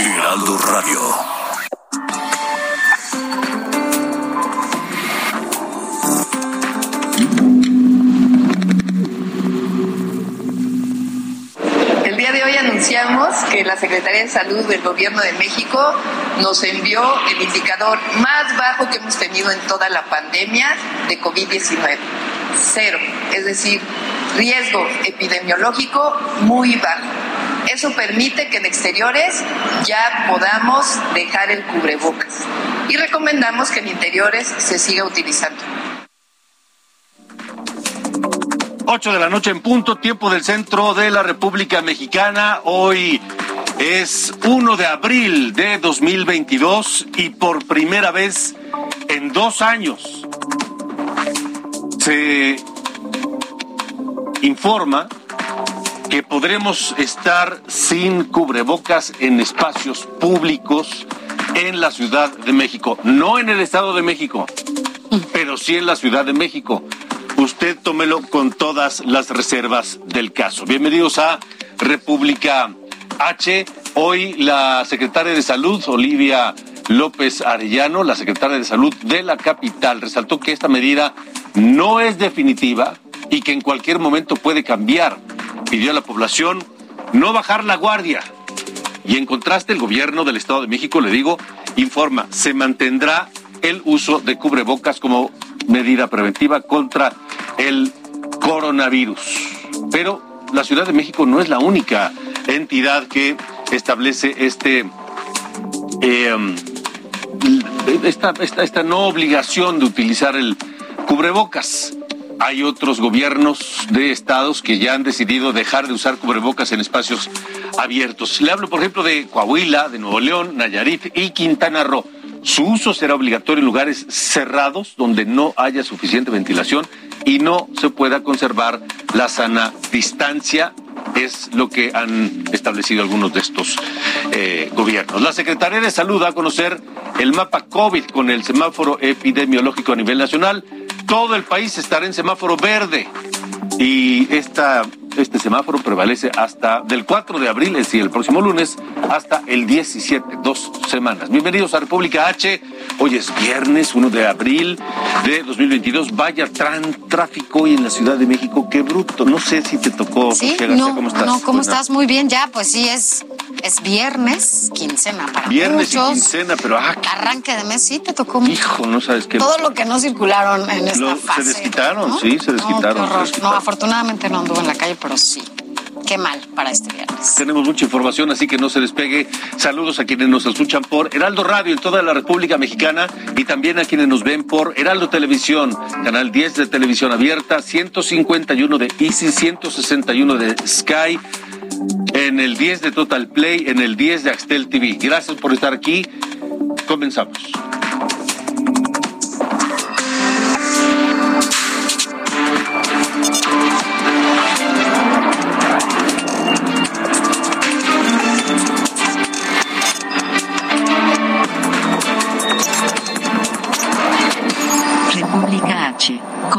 Heraldo Radio. El día de hoy anunciamos que la Secretaría de Salud del Gobierno de México nos envió el indicador más bajo que hemos tenido en toda la pandemia de COVID-19. Cero. Es decir, riesgo epidemiológico muy bajo. Eso permite que en exteriores ya podamos dejar el cubrebocas. Y recomendamos que en interiores se siga utilizando. 8 de la noche en punto, tiempo del centro de la República Mexicana. Hoy es 1 de abril de 2022 y por primera vez en dos años se informa que podremos estar sin cubrebocas en espacios públicos en la Ciudad de México, no en el Estado de México, pero sí en la Ciudad de México. Usted tómelo con todas las reservas del caso. Bienvenidos a República H. Hoy la secretaria de Salud, Olivia López Arellano, la secretaria de Salud de la capital, resaltó que esta medida no es definitiva y que en cualquier momento puede cambiar. Pidió a la población no bajar la guardia. Y en contraste, el gobierno del Estado de México, le digo, informa, se mantendrá el uso de cubrebocas como medida preventiva contra el coronavirus. Pero la Ciudad de México no es la única entidad que establece este eh, esta, esta, esta no obligación de utilizar el cubrebocas. Hay otros gobiernos de estados que ya han decidido dejar de usar cubrebocas en espacios abiertos. Le hablo, por ejemplo, de Coahuila, de Nuevo León, Nayarit y Quintana Roo. Su uso será obligatorio en lugares cerrados donde no haya suficiente ventilación y no se pueda conservar la sana distancia. Es lo que han establecido algunos de estos eh, gobiernos. La Secretaría de Salud da a conocer el mapa COVID con el semáforo epidemiológico a nivel nacional. Todo el país estará en semáforo verde. Y esta, este semáforo prevalece hasta del 4 de abril, es decir, el próximo lunes, hasta el 17, dos semanas. Bienvenidos a República H. Hoy es viernes 1 de abril de 2022. Vaya tran, tráfico hoy en la Ciudad de México. Qué bruto. No sé si te tocó. Sí, Sofía García, no, ¿cómo estás? no, ¿cómo estás? Muy bien, ya, pues sí, es, es viernes, quincena para Viernes y muchos. quincena, pero ah, Arranque de mes, sí, te tocó mucho. hijo, no sabes qué. Todo lo que no circularon en esta Lo- se fase. desquitaron, ¿no? sí, se desquitaron, No, se desquitaron. No, afortunadamente no anduve en la calle, pero sí. Qué mal para este viernes. Tenemos mucha información, así que no se despegue. Saludos a quienes nos escuchan por Heraldo Radio en toda la República Mexicana y también a quienes nos ven por Heraldo Televisión, canal 10 de televisión abierta, 151 de Easy, 161 de Sky, en el 10 de Total Play, en el 10 de Axtel TV. Gracias por estar aquí. Comenzamos.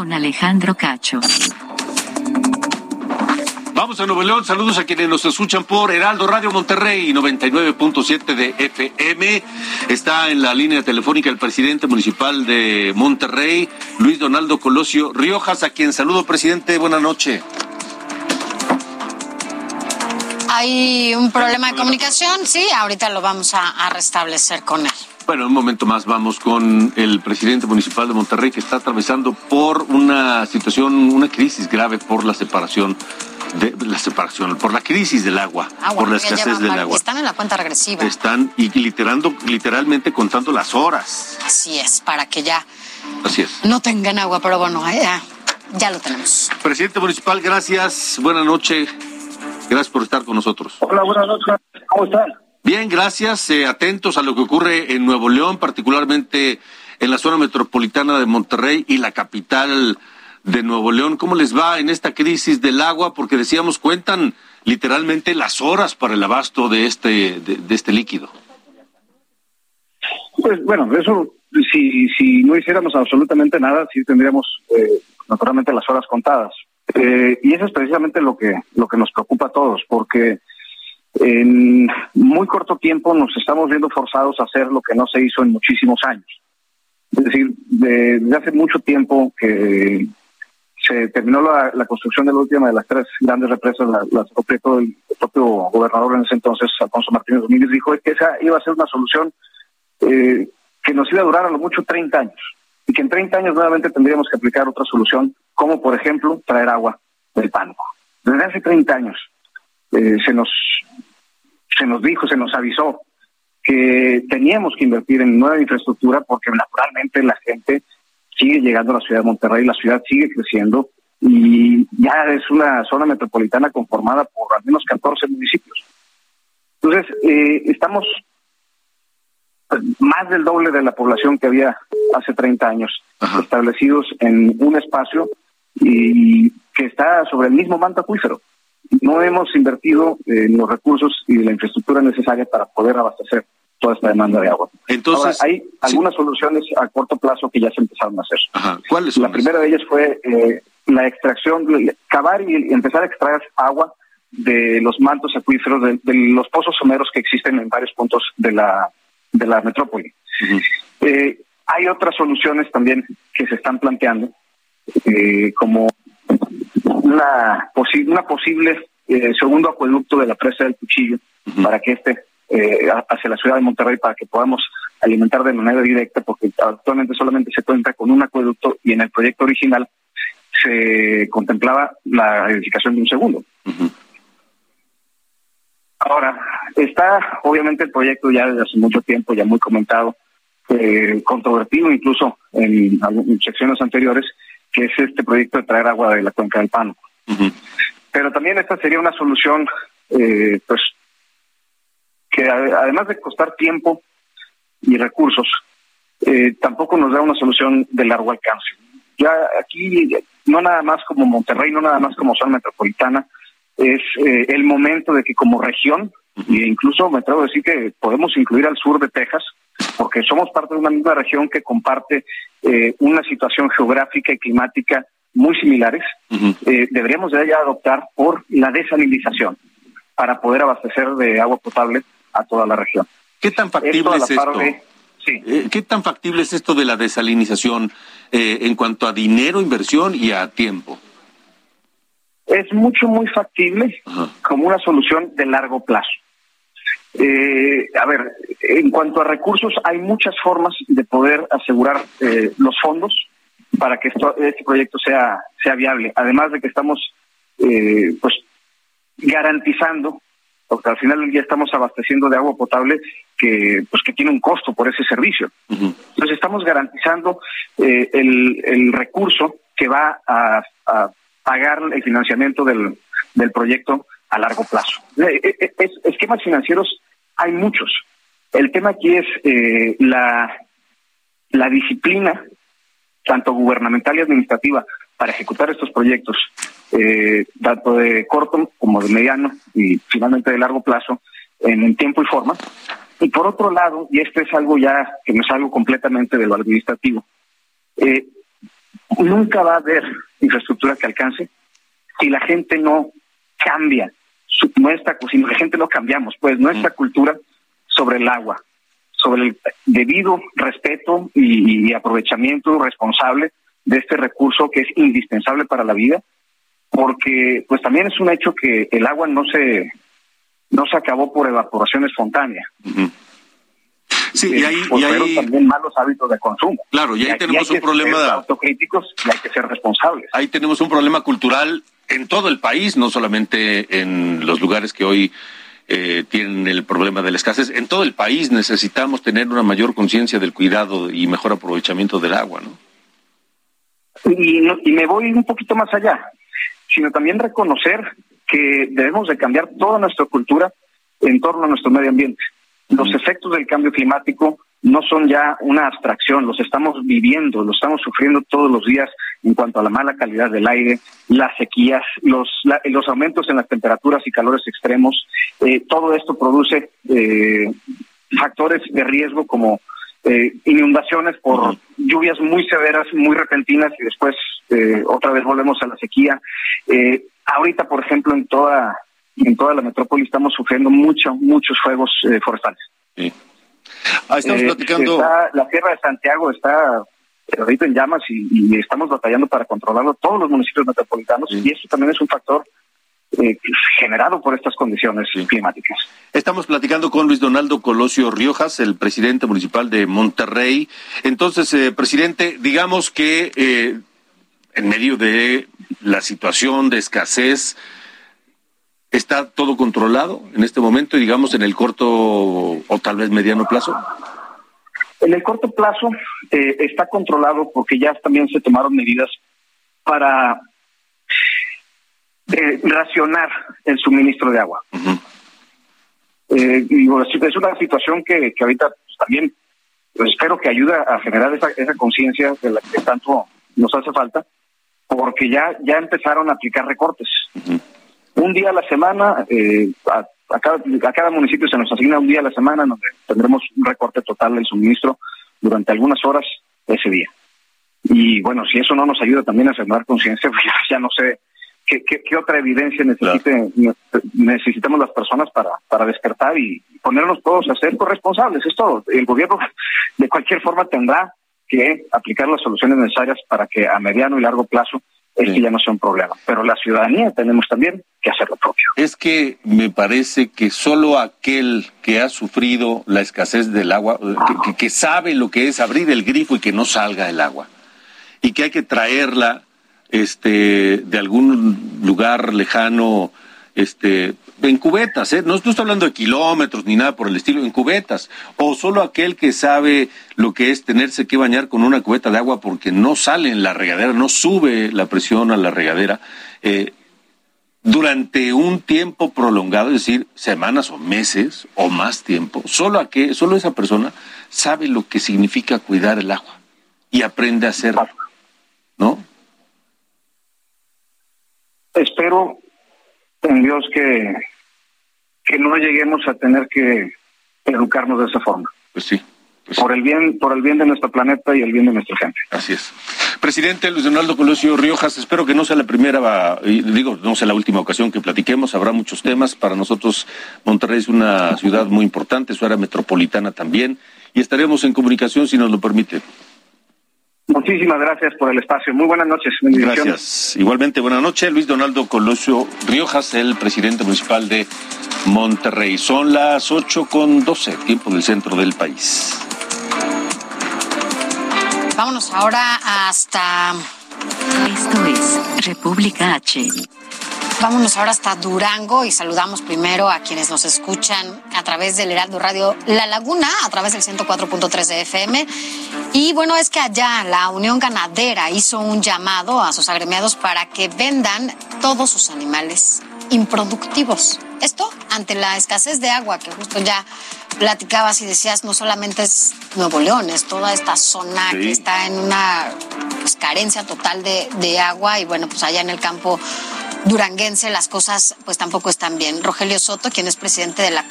Con Alejandro Cacho. Vamos a Nuevo León, saludos a quienes nos escuchan por Heraldo Radio Monterrey 99.7 de FM. Está en la línea telefónica el presidente municipal de Monterrey, Luis Donaldo Colosio Riojas, a quien saludo, presidente, buena noche. Hay un problema de comunicación, sí, ahorita lo vamos a, a restablecer con él. Bueno, un momento más vamos con el presidente municipal de Monterrey que está atravesando por una situación, una crisis grave por la separación de la separación, por la crisis del agua, Agua, por la escasez del agua. Están en la cuenta regresiva. Están y literando, literalmente contando las horas. Así es, para que ya Así es. no tengan agua, pero bueno, ya, ya lo tenemos. Presidente municipal, gracias. Buenas noches. Gracias por estar con nosotros. Hola, buenas noches. ¿Cómo están? Bien, gracias. Eh, atentos a lo que ocurre en Nuevo León, particularmente en la zona metropolitana de Monterrey y la capital de Nuevo León. ¿Cómo les va en esta crisis del agua? Porque decíamos, cuentan literalmente las horas para el abasto de este, de, este líquido. Pues bueno, eso, si, si no hiciéramos absolutamente nada, sí tendríamos eh, naturalmente las horas contadas. Eh, y eso es precisamente lo que, lo que nos preocupa a todos, porque en muy corto tiempo nos estamos viendo forzados a hacer lo que no se hizo en muchísimos años. Es decir, desde hace mucho tiempo que se terminó la, construcción de la última de las tres grandes represas, la, la el, propio gobernador en ese entonces, Alfonso Martínez Domínguez, dijo que esa iba a ser una solución eh, que nos iba a durar a lo mucho 30 años y que en 30 años nuevamente tendríamos que aplicar otra solución, como por ejemplo traer agua del pánico. Desde hace 30 años eh, se nos se nos dijo, se nos avisó que teníamos que invertir en nueva infraestructura porque naturalmente la gente sigue llegando a la ciudad de Monterrey, la ciudad sigue creciendo y ya es una zona metropolitana conformada por al menos 14 municipios. Entonces, eh, estamos más del doble de la población que había hace 30 años establecidos en un espacio y que está sobre el mismo manto acuífero no hemos invertido en los recursos y la infraestructura necesaria para poder abastecer toda esta demanda de agua. Entonces, hay algunas soluciones a corto plazo que ya se empezaron a hacer. ¿Cuáles La primera de ellas fue eh, la extracción, cavar y empezar a extraer agua de los mantos acuíferos, de, los pozos someros que existen en varios puntos de la, de la metrópoli. Eh, hay otras soluciones también que se están planteando, eh, como una, una posible eh, segundo acueducto de la presa del Cuchillo para que este eh, hacia la ciudad de Monterrey para que podamos alimentar de manera directa porque actualmente solamente se cuenta con un acueducto y en el proyecto original se contemplaba la edificación de un segundo. Ahora, está obviamente el proyecto ya desde hace mucho tiempo, ya muy comentado, eh, controvertido incluso en, en secciones anteriores, que es este proyecto de traer agua de la cuenca del Pánuco. Pero también esta sería una solución, eh, pues, que además de costar tiempo y recursos, eh, tampoco nos da una solución de largo alcance. Ya aquí, no nada más como Monterrey, no nada más como zona metropolitana, es eh, el momento de que como región, e incluso me atrevo a decir que podemos incluir al sur de Texas, porque somos parte de una misma región que comparte eh, una situación geográfica y climática muy similares, eh, deberíamos de ya adoptar por la desalinización para poder abastecer de agua potable a toda la región. ¿Qué tan factible es esto? Eh, ¿Qué tan factible es esto de la desalinización en cuanto a dinero, inversión y a tiempo? Es mucho, muy factible como una solución de largo plazo. Eh, a ver, en cuanto a recursos, hay muchas formas de poder asegurar eh, los fondos para que esto, este proyecto sea, sea viable. Además de que estamos, eh, pues, garantizando, porque al final ya estamos abasteciendo de agua potable que, pues, que tiene un costo por ese servicio. Entonces estamos garantizando eh, el, el recurso que va a, a pagar el financiamiento del, del proyecto a largo plazo. Eh, eh, es, esquemas financieros hay muchos. El tema aquí es eh, la, disciplina, tanto gubernamental y administrativa, para ejecutar estos proyectos, tanto de corto como de mediano y finalmente de largo plazo, en tiempo y forma. Y por otro lado, y esto es algo ya que no es algo completamente de lo administrativo, nunca va a haber infraestructura que alcance si la gente no cambia nuestra, si la gente no cambiamos, pues nuestra cultura sobre el agua, sobre el debido respeto y, aprovechamiento responsable de este recurso que es indispensable para la vida, porque pues también es un hecho que el agua no se no se acabó por evaporación espontánea. Sí, y hay, y también malos hábitos de consumo. Claro, y ahí tenemos un problema de autocríticos y hay que ser responsables. Ahí tenemos un problema cultural en todo el país, no solamente en los lugares que hoy eh, tienen el problema de la escasez. En todo el país necesitamos tener una mayor conciencia del cuidado y mejor aprovechamiento del agua, ¿no? Y, y me voy un poquito más allá, sino también reconocer que debemos de cambiar toda nuestra cultura en torno a nuestro medio ambiente. Los efectos del cambio climático no son ya una abstracción, los estamos viviendo, los estamos sufriendo todos los días en cuanto a la mala calidad del aire, las sequías, los, los aumentos en las temperaturas y calores extremos. Eh, todo esto produce eh, factores de riesgo como eh, inundaciones por lluvias muy severas, muy repentinas y después eh, otra vez volvemos a la sequía. Eh, ahorita, por ejemplo, en toda en toda la metrópoli estamos sufriendo mucho, muchos fuegos forestales. Sí. Ah, estamos platicando. la Sierra de Santiago está ahorita en llamas y, estamos batallando para controlarlo todos los municipios metropolitanos y eso también es un factor eh, generado por estas condiciones climáticas. Estamos platicando con Luis Donaldo Colosio Riojas, el presidente municipal de Monterrey. Entonces, eh, presidente, digamos que eh, en medio de la situación de escasez, ¿está todo controlado en este momento, digamos, en el corto o tal vez mediano plazo? En el corto plazo está controlado porque ya también se tomaron medidas para eh, racionar el suministro de agua. eh, es una situación que, que ahorita pues, también pues, espero que ayude a generar esa, esa conciencia de la que tanto nos hace falta, porque ya, ya empezaron a aplicar recortes. Un día a la semana, eh, a, a, cada, a cada municipio se nos asigna un día a la semana donde tendremos un recorte total del suministro durante algunas horas ese día. Y bueno, si eso no nos ayuda también a generar conciencia, pues ya no sé ¿Qué, otra evidencia necesite, necesitamos las personas para, para despertar y ponernos todos a ser corresponsables? Es todo. El gobierno de cualquier forma tendrá que aplicar las soluciones necesarias para que a mediano y largo plazo esto ya no sea un problema. Pero la ciudadanía tenemos también que hacer lo propio. Es que me parece que solo aquel que ha sufrido la escasez del agua, que, que sabe lo que es abrir el grifo y que no salga el agua, y que hay que traerla este, de algún lugar lejano, este, en cubetas, ¿eh? no, estoy hablando de kilómetros ni nada por el estilo, en cubetas, o solo aquel que sabe lo que es tenerse que bañar con una cubeta de agua porque no sale en la regadera, no sube la presión a la regadera, eh, durante un tiempo prolongado, es decir, semanas o meses o más tiempo, solo, a que, solo esa persona sabe lo que significa cuidar el agua y aprende a hacerlo, ¿no? espero en Dios que, que no lleguemos a tener que educarnos de esa forma. Pues sí. Pues por el bien, por el bien de nuestro planeta y el bien de nuestra gente. Así es. Presidente Luis Donaldo Colosio Riojas, espero que no sea la primera, digo, no sea la última ocasión que platiquemos, habrá muchos temas. Para nosotros, Monterrey es una ciudad muy importante, su área metropolitana también, y estaremos en comunicación si nos lo permite. Muchísimas gracias por el espacio. Muy buenas noches. Gracias. Igualmente, buenas noches. Luis Donaldo Colosio Riojas, el presidente municipal de Monterrey. Son las 8 con 12, tiempo del centro del país. Vámonos ahora hasta... Esto es República H. Vámonos ahora hasta Durango y saludamos primero a quienes nos escuchan a través del Heraldo Radio La Laguna, a través del 104.3 de FM. Y bueno, es que allá la Unión Ganadera hizo un llamado a sus agremiados para que vendan todos sus animales improductivos. Esto ante la escasez de agua que justo ya platicabas y decías, no solamente es Nuevo León, es toda esta zona que está en una pues, carencia total de, de agua y bueno, pues allá en el campo duranguense las cosas pues tampoco están bien. Rogelio Soto, quien es presidente de la,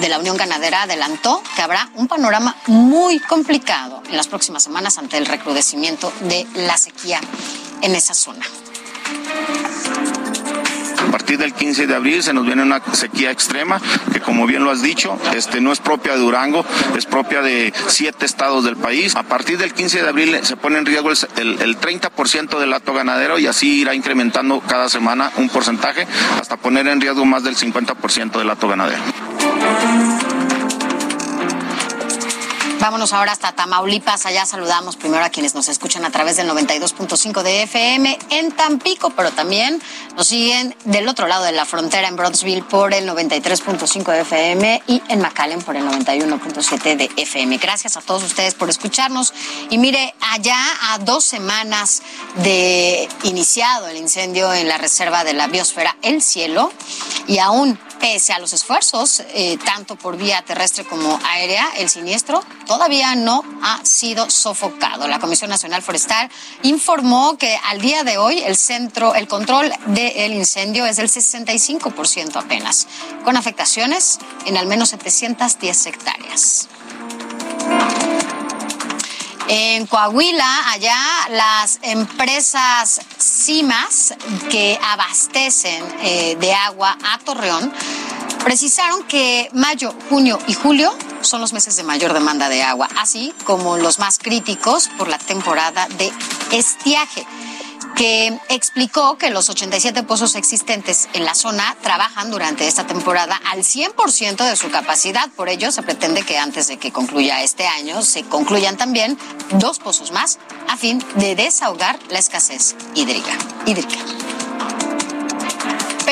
de la Unión Ganadera, adelantó que habrá un panorama muy complicado en las próximas semanas ante el recrudecimiento de la sequía en esa zona. A partir del 15 de abril se nos viene una sequía extrema que como bien lo has dicho, este no es propia de Durango, es propia de siete estados del país. A partir del 15 de abril se pone en riesgo el, el 30% del hato ganadero y así irá incrementando cada semana un porcentaje hasta poner en riesgo más del 50% del hato ganadero. Vámonos ahora hasta Tamaulipas. Allá saludamos primero a quienes nos escuchan a través del 92.5 de FM en Tampico, pero también nos siguen del otro lado de la frontera en Broadsville por el 93.5 de FM y en McAllen por el 91.7 de FM. Gracias a todos ustedes por escucharnos. Y mire, allá a dos semanas de iniciado el incendio en la reserva de la biosfera El Cielo y aún pese a los esfuerzos, eh, tanto por vía terrestre como aérea, el siniestro todavía no ha sido sofocado. La Comisión Nacional Forestal informó que al día de hoy el centro, el control del incendio es del 65% apenas, con afectaciones en al menos 710 hectáreas. En Coahuila, allá las empresas CIMAS que abastecen eh, de agua a Torreón precisaron que mayo, junio y julio son los meses de mayor demanda de agua, así como los más críticos por la temporada de estiaje que explicó que los 87 pozos existentes en la zona trabajan durante esta temporada al 100% de su capacidad. Por ello, se pretende que antes de que concluya este año se concluyan también dos pozos más a fin de desahogar la escasez hídrica. hídrica.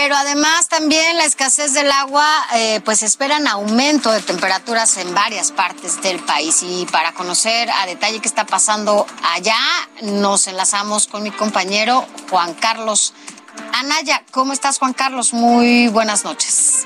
Pero además también la escasez del agua, eh, pues esperan aumento de temperaturas en varias partes del país. Y para conocer a detalle qué está pasando allá, nos enlazamos con mi compañero Juan Carlos Anaya. ¿Cómo estás, Juan Carlos? Muy buenas noches.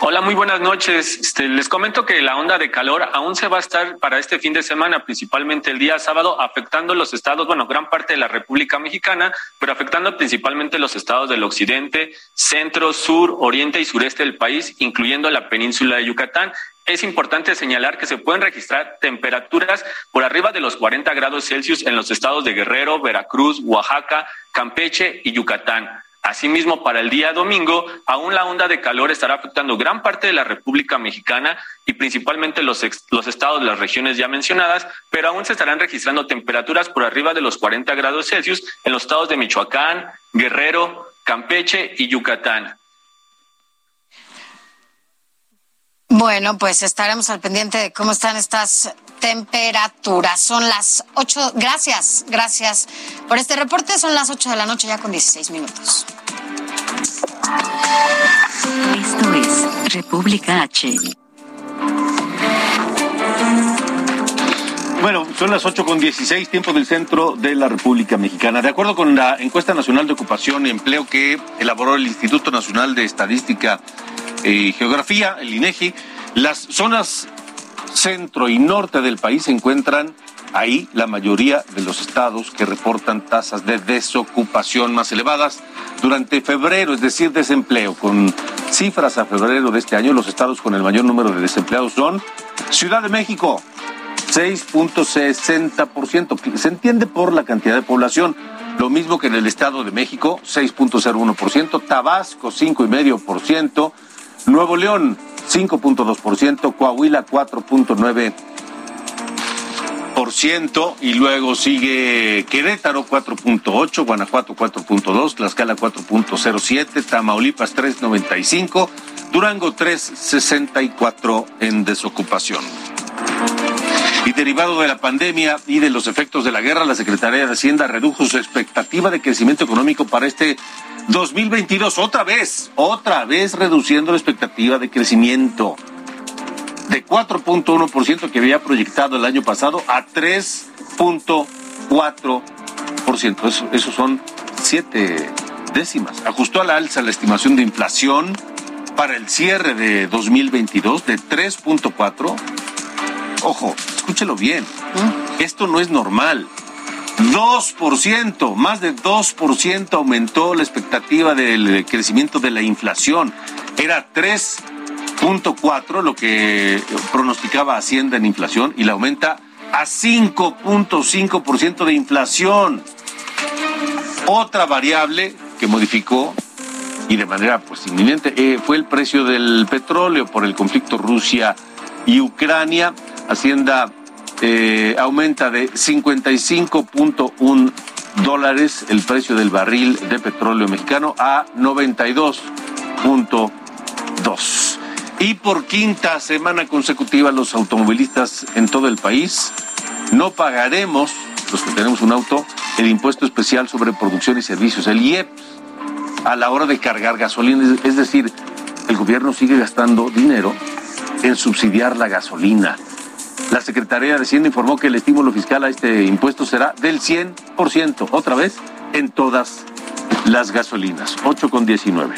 Hola, muy buenas noches. Este, les comento que la onda de calor aún se va a estar para este fin de semana, principalmente el día sábado, afectando los estados, bueno, gran parte de la República Mexicana, pero afectando principalmente los estados del occidente, centro, sur, oriente y sureste del país, incluyendo la península de Yucatán. Es importante señalar que se pueden registrar temperaturas por arriba de los 40 grados Celsius en los estados de Guerrero, Veracruz, Oaxaca, Campeche y Yucatán. Asimismo, para el día domingo, aún la onda de calor estará afectando gran parte de la República Mexicana y principalmente los, estados de las regiones ya mencionadas, pero aún se estarán registrando temperaturas por arriba de los 40 grados Celsius en los estados de Michoacán, Guerrero, Campeche y Yucatán. Bueno, pues estaremos al pendiente de cómo están estas temperaturas. Son las 8. Gracias, gracias por este reporte. Son las 8 de la noche ya con 16 minutos. Esto es República H. Bueno, son las 8 con 16, tiempo del centro de la República Mexicana. De acuerdo con la encuesta nacional de ocupación y empleo que elaboró el Instituto Nacional de Estadística y Geografía, el INEGI, las zonas centro y norte del país se encuentran ahí la mayoría de los estados que reportan tasas de desocupación más elevadas durante febrero, es decir, desempleo. Con cifras a febrero de este año, los estados con el mayor número de desempleados son Ciudad de México, 6.60%. Se entiende por la cantidad de población. Lo mismo que en el Estado de México, 6.01%, Tabasco, 5,5%, Nuevo León, 5.2%, Coahuila 4.9%, y luego sigue Querétaro 4.8, Guanajuato 4.2, Tlaxcala 4.07, Tamaulipas 3.95, Durango 3.64 en desocupación. Y derivado de la pandemia y de los efectos de la guerra, la Secretaría de Hacienda redujo su expectativa de crecimiento económico para este 2022, otra vez, otra vez reduciendo la expectativa de crecimiento de 4.1% que había proyectado el año pasado a 3.4%. Eso, son siete décimas. Ajustó a la alza la estimación de inflación para el cierre de 2022 de 3.4. Ojo, escúchelo bien. Esto no es normal. 2%, más de 2% aumentó la expectativa del crecimiento de la inflación. Era 3.4 lo que pronosticaba Hacienda en inflación y la aumenta a 5.5% de inflación. Otra variable que modificó y de manera pues inminente eh, fue el precio del petróleo por el conflicto Rusia y Ucrania. Hacienda eh, aumenta de 55.1 dólares el precio del barril de petróleo mexicano a 92.2. Y por quinta semana consecutiva los automovilistas en todo el país no pagaremos, los que tenemos un auto, el impuesto especial sobre producción y servicios, el IEP, a la hora de cargar gasolina. Es decir, el gobierno sigue gastando dinero en subsidiar la gasolina la Secretaría de Hacienda informó que el estímulo fiscal a este impuesto será del 100%, otra vez, en todas las gasolinas. 8 con 19.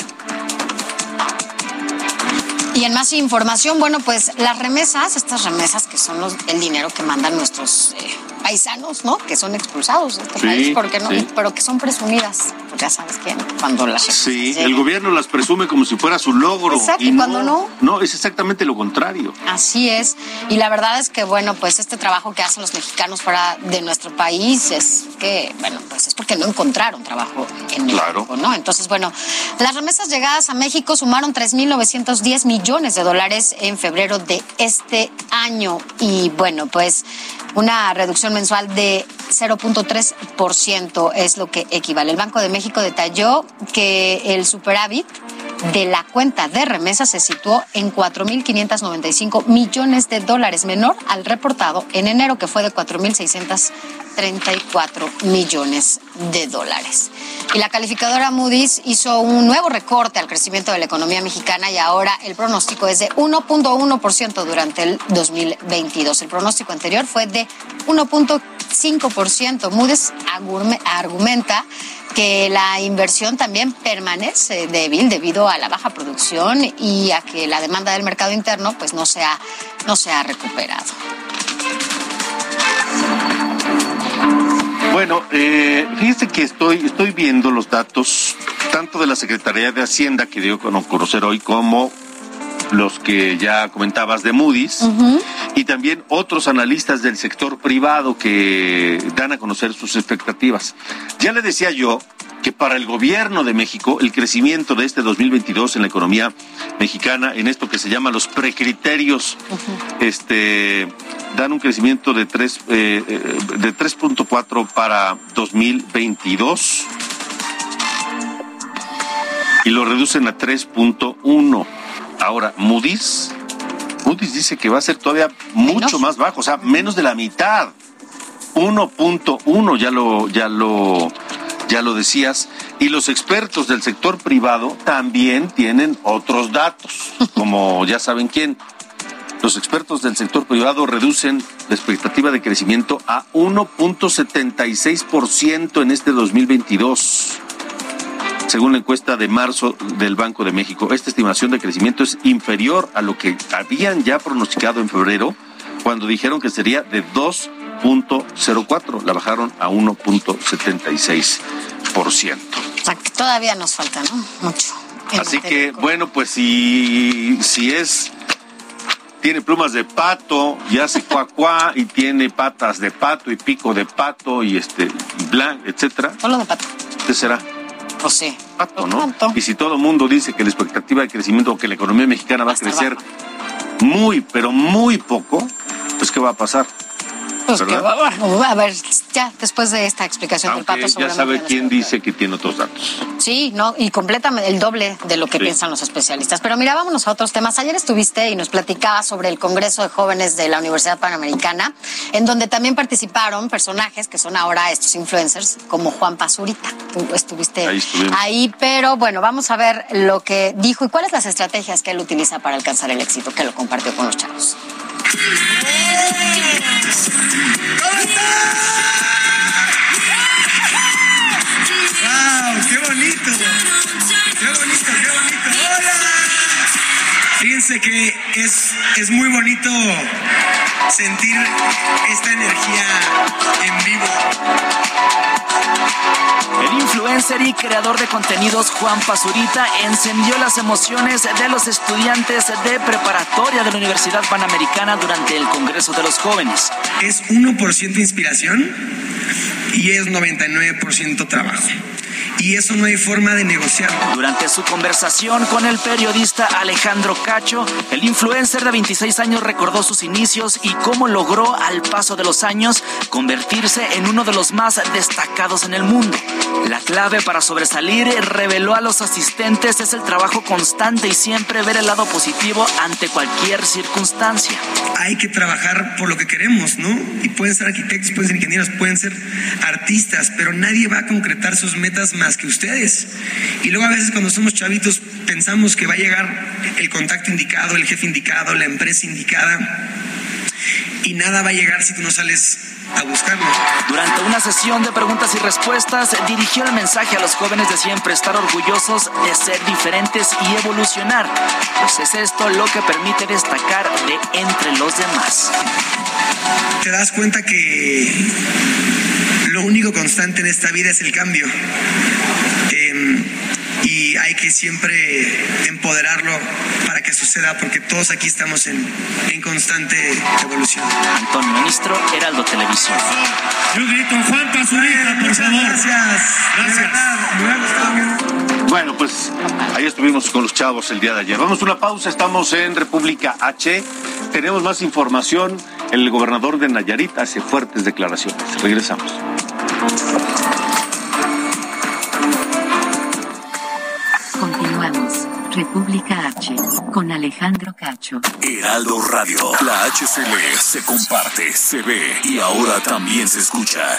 Y en más información, bueno, pues las remesas, estas remesas que son el dinero que mandan nuestros eh, paisanos, ¿no? Que son expulsados de este Sí, país, porque no, sí. pero que son presumidas, pues ya sabes quién, cuando las Sí, el gobierno las presume como si fuera su logro. Exacto, y cuando no. No, es exactamente lo contrario. Así es. Y la verdad es que, bueno, pues este trabajo que hacen los mexicanos fuera de nuestro país es que, bueno, pues es porque no encontraron trabajo en Claro. México, ¿no? Entonces, bueno, las remesas llegadas a México sumaron 3.910 millones de dólares en febrero de este año. Y, bueno, pues una reducción mensual de 0.3% es lo que equivale. El Banco de México detalló que el superávit de la cuenta de remesas se situó en 4.595 millones de dólares, menor al reportado en enero, que fue de 4.634 millones de dólares. Y la calificadora Moody's hizo un nuevo recorte al crecimiento de la economía mexicana y ahora el pronóstico es de 1.1% durante el 2022. El pronóstico anterior fue de 1.5%. Moody's agurme- argumenta que la inversión también permanece débil debido a la baja producción y a que la demanda del mercado interno pues no se ha, no se ha recuperado. Bueno, eh, fíjese que estoy, estoy viendo los datos tanto de la Secretaría de Hacienda que dio a conocer hoy como los que ya comentabas de Moody's y también otros analistas del sector privado que dan a conocer sus expectativas. Ya le decía yo que para el gobierno de México el crecimiento de este 2022 en la economía mexicana, en esto que se llama los precriterios, este, dan un crecimiento de tres, eh, eh, de 3.4 para 2022 y lo reducen a 3.1. Ahora, Moody's, Moody's dice que va a ser todavía mucho Menos. más bajo, o sea, menos de la mitad. 1.1, ya lo, ya lo, ya lo decías. Y los expertos del sector privado también tienen otros datos, como ya saben quién. Los expertos del sector privado reducen la expectativa de crecimiento a 1.76% en este 2022 según la encuesta de marzo del Banco de México. Esta estimación de crecimiento es inferior a lo que habían ya pronosticado en febrero, cuando dijeron que sería de 2.04. La bajaron a 1.76%. O sea, que todavía nos falta, ¿no? Mucho. Así que, bueno, pues si, si es... Tiene plumas de pato y hace cuá cuá y tiene patas de pato y pico de pato y este y blan, etcétera. Solo de pato. ¿Qué será? Pues sí. Y si todo el mundo dice que la expectativa de crecimiento o que la economía mexicana va a crecer muy, pero muy poco, pues ¿qué va a pasar? Pues que ¿Verdad? va- bueno, a ver, ya después de esta explicación del pato ya seguramente sabe nos quién dice que tiene otros datos. Sí, no, y completamente el doble de lo que Sí. piensan los especialistas. Pero mira, vámonos a otros temas. Ayer estuviste y nos platicabas sobre el Congreso de Jóvenes de la Universidad Panamericana, en donde también participaron personajes que son ahora estos influencers, como Juan Pazurita. Tú estuviste Ahí ahí, pero bueno, vamos a ver lo que dijo y cuáles las estrategias que él utiliza para alcanzar el éxito, que lo compartió con los chavos. ¡Wow! ¡Qué bonito! Fíjense que es, es muy bonito sentir esta energía en vivo. El influencer y creador de contenidos Juan Pazurita encendió las emociones de los estudiantes de preparatoria de la Universidad Panamericana durante el Congreso de los Jóvenes. Es 1% inspiración y es 99% trabajo. Y eso no hay forma de negociarlo. Durante su conversación con el periodista Alejandro Cacho, el influencer de 26 años recordó sus inicios y cómo logró al paso de los años convertirse en uno de los más destacados en el mundo. La clave para sobresalir, reveló a los asistentes, es el trabajo constante y siempre ver el lado positivo ante cualquier circunstancia. Hay que trabajar por lo que queremos, ¿no? Y pueden ser arquitectos, pueden ser ingenieros, pueden ser artistas, pero nadie va a concretar sus metas más que ustedes. Y luego a veces cuando somos chavitos pensamos que va a llegar el contacto indicado, el jefe indicado, la empresa indicada. Y nada va a llegar si tú no sales a buscarlo. Durante una sesión de preguntas y respuestas, dirigió el mensaje a los jóvenes de siempre estar orgullosos de ser diferentes y evolucionar, pues es esto lo que permite destacar de entre los demás. Te das cuenta que lo único constante en esta vida es el cambio. Em, y hay que siempre empoderarlo para que suceda, porque todos aquí estamos en, en constante evolución. Antonio Ministro, Heraldo Televisión. Yo grito Juan Pazurita, por favor. Gracias. Gracias. Bueno, pues ahí estuvimos con los chavos el día de ayer. Vamos a una pausa, estamos en República H. Tenemos más información. El gobernador de Nayarit hace fuertes declaraciones. Regresamos. Continuamos. República H. Con Alejandro Cacho. Heraldo Radio. La HCL se comparte, se ve y ahora también se escucha.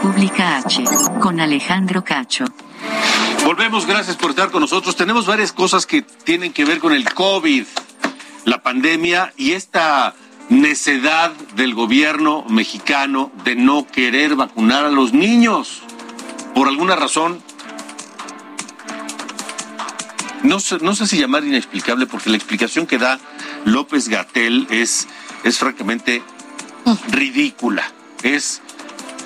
República H. Con Alejandro Cacho. Volvemos, gracias por estar con nosotros. Tenemos varias cosas que tienen que ver con el COVID, la pandemia y esta necedad del gobierno mexicano de no querer vacunar a los niños. Por alguna razón, no sé, no sé si llamar inexplicable, porque la explicación que da López Gatel es, es francamente ridícula, es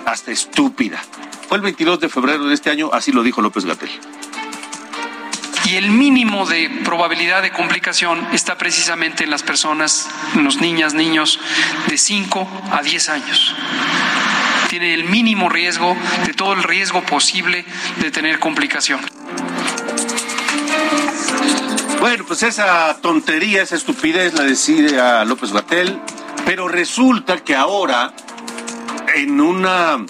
hasta estúpida. Fue el 22 de febrero de este año, así lo dijo López Gatel. Y el mínimo de probabilidad de complicación está precisamente en las personas, en los niñas, niños de 5 a 10 años. Tiene el mínimo riesgo de todo el riesgo posible de tener complicación. Bueno, pues esa tontería, esa estupidez la decide a López Gatel, pero resulta que ahora, en una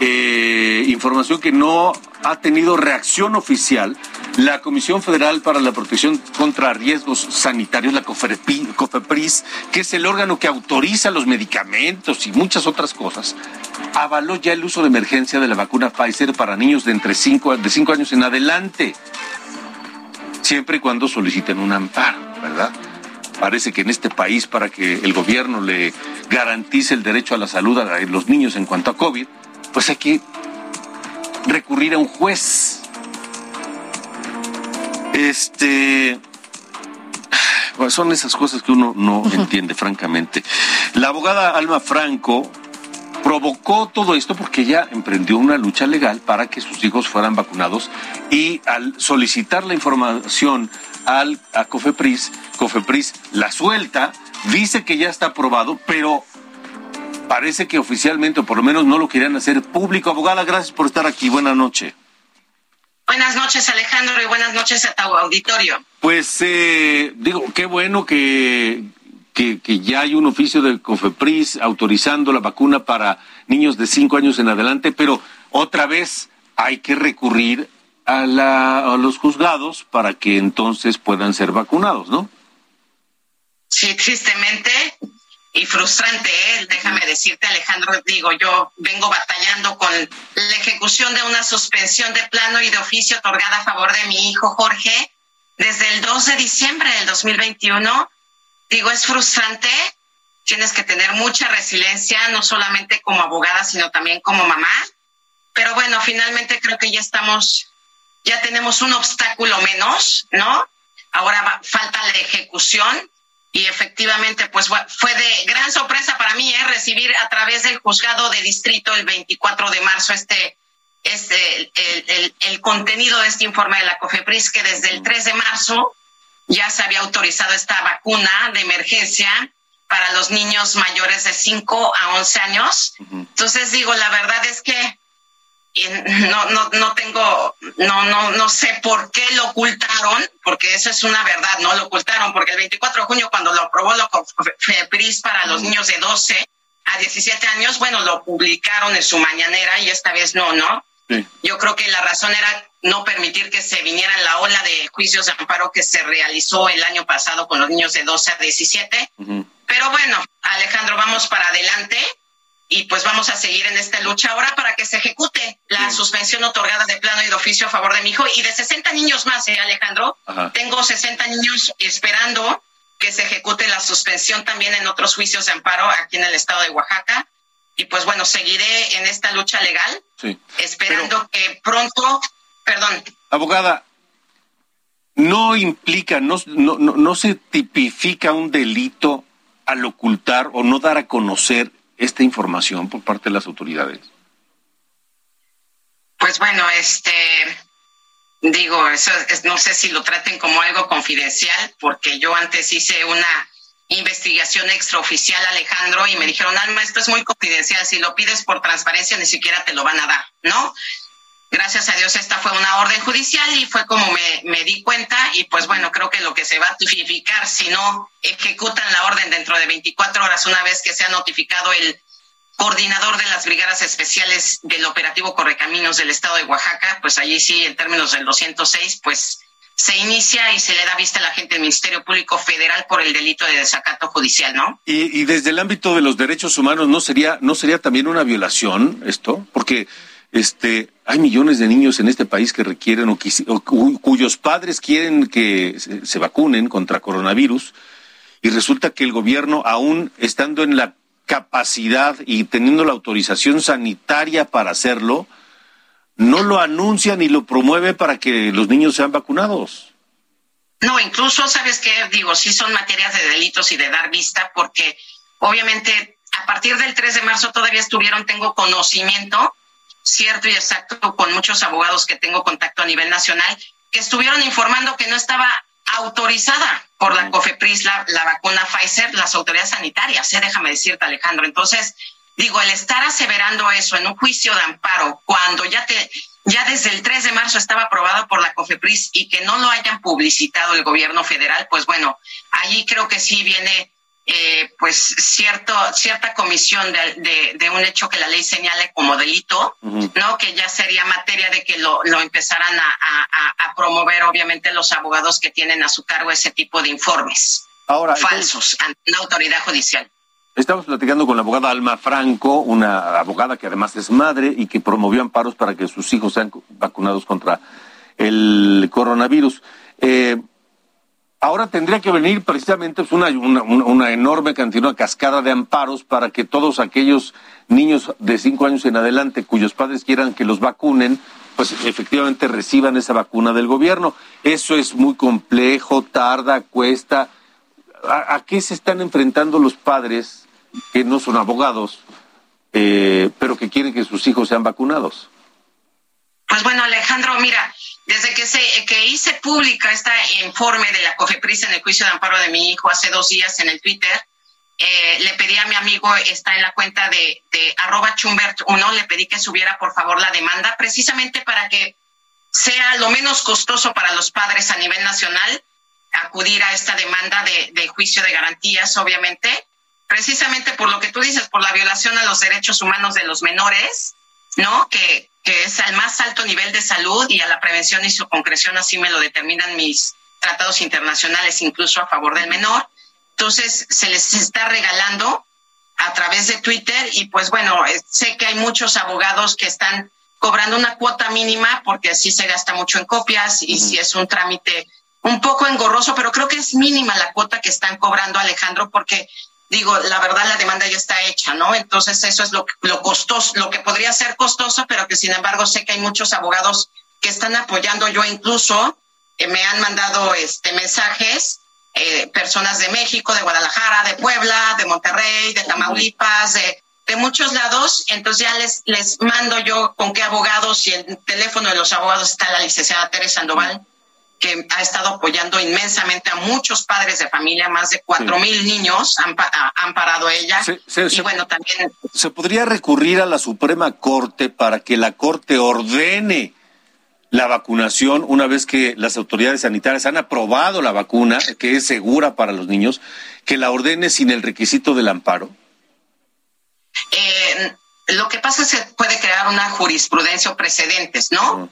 eh, información que no ha tenido reacción oficial, la Comisión Federal para la Protección contra Riesgos Sanitarios, la COFEPRI- COFEPRIS, que es el órgano que autoriza los medicamentos y muchas otras cosas, avaló ya el uso de emergencia de la vacuna Pfizer para niños de entre 5 de cinco años en adelante siempre y cuando soliciten un amparo, ¿verdad? Parece que en este país, para que el gobierno le garantice el derecho a la salud a los niños en cuanto a COVID, pues hay que recurrir a un juez. Este. son esas cosas que uno no entiende, francamente. La abogada Alma Franco provocó todo esto porque ella emprendió una lucha legal para que sus hijos fueran vacunados y al solicitar la información al a Cofepris, Cofepris la suelta, dice que ya está aprobado, pero parece que oficialmente o por lo menos no lo querían hacer público. Abogada, gracias por estar aquí. Buenas noches. Buenas noches, Alejandro, y buenas noches a tu auditorio. Pues eh, digo, qué bueno que, que, que ya hay un oficio del COFEPRIS autorizando la vacuna para niños de cinco años en adelante, pero otra vez hay que recurrir a, la, a los juzgados para que entonces puedan ser vacunados, ¿no? Sí, tristemente y frustrante, ¿eh? déjame decirte, Alejandro, digo, yo vengo batallando con la ejecución de una suspensión de plano y de oficio otorgada a favor de mi hijo Jorge desde el 2 de diciembre del 2021. Digo, es frustrante, tienes que tener mucha resiliencia, no solamente como abogada, sino también como mamá. Pero bueno, finalmente creo que ya estamos, ya tenemos un obstáculo menos, ¿no? ahora falta la ejecución y efectivamente pues fue de gran sorpresa para mí ¿eh? recibir a través del juzgado de distrito el 24 de marzo este este el, el, contenido de este informe de la COFEPRIS que desde el 3 de marzo ya se había autorizado esta vacuna de emergencia para los niños mayores de 5 a 11 años. Entonces digo, la verdad es que no, no, no tengo, no, no, no sé por qué lo ocultaron, porque eso es una verdad, no lo ocultaron, porque el 24 de junio cuando lo aprobó la FEPRIS para los niños de 12 a 17 años, bueno, lo publicaron en su mañanera y esta vez no, ¿no? Yo creo que la razón era no permitir que se viniera la ola de juicios de amparo que se realizó el año pasado con los niños de 12 a 17. Pero bueno, Alejandro, vamos para adelante y pues vamos a seguir en esta lucha ahora para que se ejecute la suspensión otorgada de plano y de oficio a favor de mi hijo y de 60 niños más, ¿eh, Alejandro? Tengo 60 niños esperando que se ejecute la suspensión también en otros juicios de amparo aquí en el estado de Oaxaca. Y pues bueno, seguiré en esta lucha legal, esperando que pronto, perdón. Abogada, no implica, no, no, no se tipifica un delito al ocultar o no dar a conocer esta información por parte de las autoridades? Pues bueno, este, digo, eso no sé si lo traten como algo confidencial, porque yo antes hice una investigación extraoficial, Alejandro, y me dijeron, Alma, esto es muy confidencial, si lo pides por transparencia ni siquiera te lo van a dar, ¿no? Gracias a Dios esta fue una orden judicial y fue como me, me, di cuenta y pues bueno, creo que lo que se va a tipificar si no ejecutan la orden dentro de 24 horas una vez que se ha notificado el coordinador de las brigadas especiales del operativo Correcaminos del estado de Oaxaca, pues allí sí en términos del 206 pues se inicia y se le da vista a la gente del Ministerio Público Federal por el delito de desacato judicial, ¿no? Y, y desde el ámbito de los derechos humanos no sería no sería también una violación esto, porque este, hay millones de niños en este país que requieren o, cuyos padres quieren que se, vacunen contra coronavirus y resulta que el gobierno, aún estando en la capacidad y teniendo la autorización sanitaria para hacerlo, no lo anuncia ni lo promueve para que los niños sean vacunados. No, incluso, ¿sabes qué? Digo, sí son materias de delitos y de dar vista, porque obviamente a partir del 3 de marzo todavía estuvieron, tengo conocimiento cierto y exacto con muchos abogados que tengo contacto a nivel nacional, que estuvieron informando que no estaba autorizada por la COFEPRIS la, vacuna Pfizer, las autoridades sanitarias, ¿eh? déjame decirte Alejandro. Entonces, digo, el estar aseverando eso en un juicio de amparo cuando ya te ya desde el 3 de marzo estaba aprobado por la COFEPRIS y que no lo hayan publicitado el gobierno federal, pues bueno, allí creo que sí viene eh, pues cierto, cierta comisión de, de, un hecho que la ley señale como delito, ¿no? Que ya sería materia de que lo, lo empezaran a, a, promover, obviamente, los abogados que tienen a su cargo ese tipo de informes Ahora, falsos ante una autoridad judicial. Estamos platicando con la abogada Alma Franco, una abogada que además es madre y que promovió amparos para que sus hijos sean vacunados contra el coronavirus. Eh, Ahora tendría que venir precisamente una, una, enorme cantidad, una cascada de amparos para que todos aquellos niños de cinco años en adelante cuyos padres quieran que los vacunen, pues efectivamente reciban esa vacuna del gobierno. Eso es muy complejo, tarda, cuesta. ¿A, qué se están enfrentando los padres que no son abogados, eh, pero que quieren que sus hijos sean vacunados? Pues bueno, Alejandro, mira, desde que, se, que hice pública este informe de la COFEPRIS en el juicio de amparo de mi hijo hace dos días en el Twitter, eh, le pedí a mi amigo, está en la cuenta de, arroba chumbert1, le pedí que subiera por favor la demanda, precisamente para que sea lo menos costoso para los padres a nivel nacional acudir a esta demanda de, de juicio de garantías, obviamente, precisamente por lo que tú dices, por la violación a los derechos humanos de los menores, ¿no? Que, que es al más alto nivel de salud y a la prevención y su concreción, así me lo determinan mis tratados internacionales, incluso a favor del menor. Entonces, se les está regalando a través de Twitter y pues bueno, eh, sé que hay muchos abogados que están cobrando una cuota mínima porque así se gasta mucho en copias y si es un trámite un poco engorroso, pero creo que es mínima la cuota que están cobrando Alejandro porque digo, la verdad la demanda ya está hecha, ¿no? Entonces eso es lo, lo costoso, lo que podría ser costoso, pero que sin embargo sé que hay muchos abogados que están apoyando. Yo incluso eh, me han mandado este mensajes eh, personas de México, de Guadalajara, de Puebla, de Monterrey, de Tamaulipas, de, de muchos lados. Entonces ya les, les mando yo con qué abogados y el teléfono de los abogados está la licenciada Teresa Sandoval que ha estado apoyando inmensamente a muchos padres de familia, más de cuatro mil niños han, han, parado ella. y bueno, también... ¿Se podría recurrir a la Suprema Corte para que la Corte ordene la vacunación una vez que las autoridades sanitarias han aprobado la vacuna, que es segura para los niños, que la ordene sin el requisito del amparo? Eh, lo que pasa es que puede crear una jurisprudencia o precedentes, ¿no?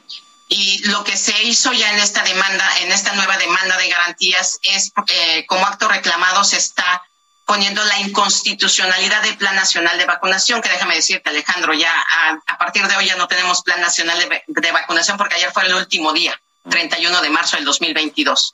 Y lo que se hizo ya en esta demanda, en esta nueva demanda de garantías, es eh, como acto reclamado se está poniendo la inconstitucionalidad del Plan Nacional de Vacunación, que déjame decirte, Alejandro, ya a, partir de hoy ya no tenemos Plan Nacional de, Vacunación porque ayer fue el último día, 31 de marzo del 2022.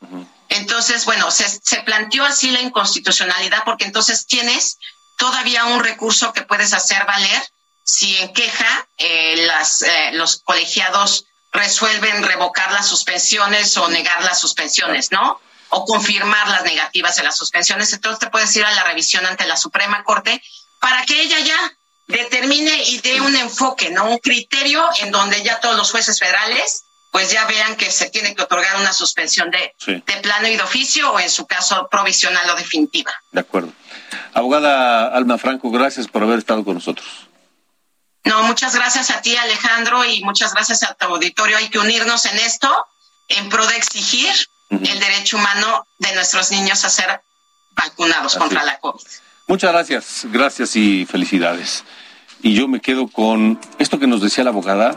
Entonces, bueno, se, se planteó así la inconstitucionalidad porque entonces tienes todavía un recurso que puedes hacer valer si en queja eh, las, eh, los colegiados resuelven revocar las suspensiones o negar las suspensiones, ¿no? O confirmar las negativas de las suspensiones. Entonces te puedes ir a la revisión ante la Suprema Corte para que ella ya determine y dé un enfoque, ¿no? Un criterio en donde ya todos los jueces federales pues ya vean que se tiene que otorgar una suspensión de, de plano y de oficio o en su caso provisional o definitiva. De acuerdo. Abogada Alma Franco, gracias por haber estado con nosotros. No, muchas gracias a ti, Alejandro, y muchas gracias a tu auditorio. Hay que unirnos en esto en pro de exigir el derecho humano de nuestros niños a ser vacunados contra la COVID. Muchas gracias, gracias y felicidades. Y yo me quedo con esto que nos decía la abogada,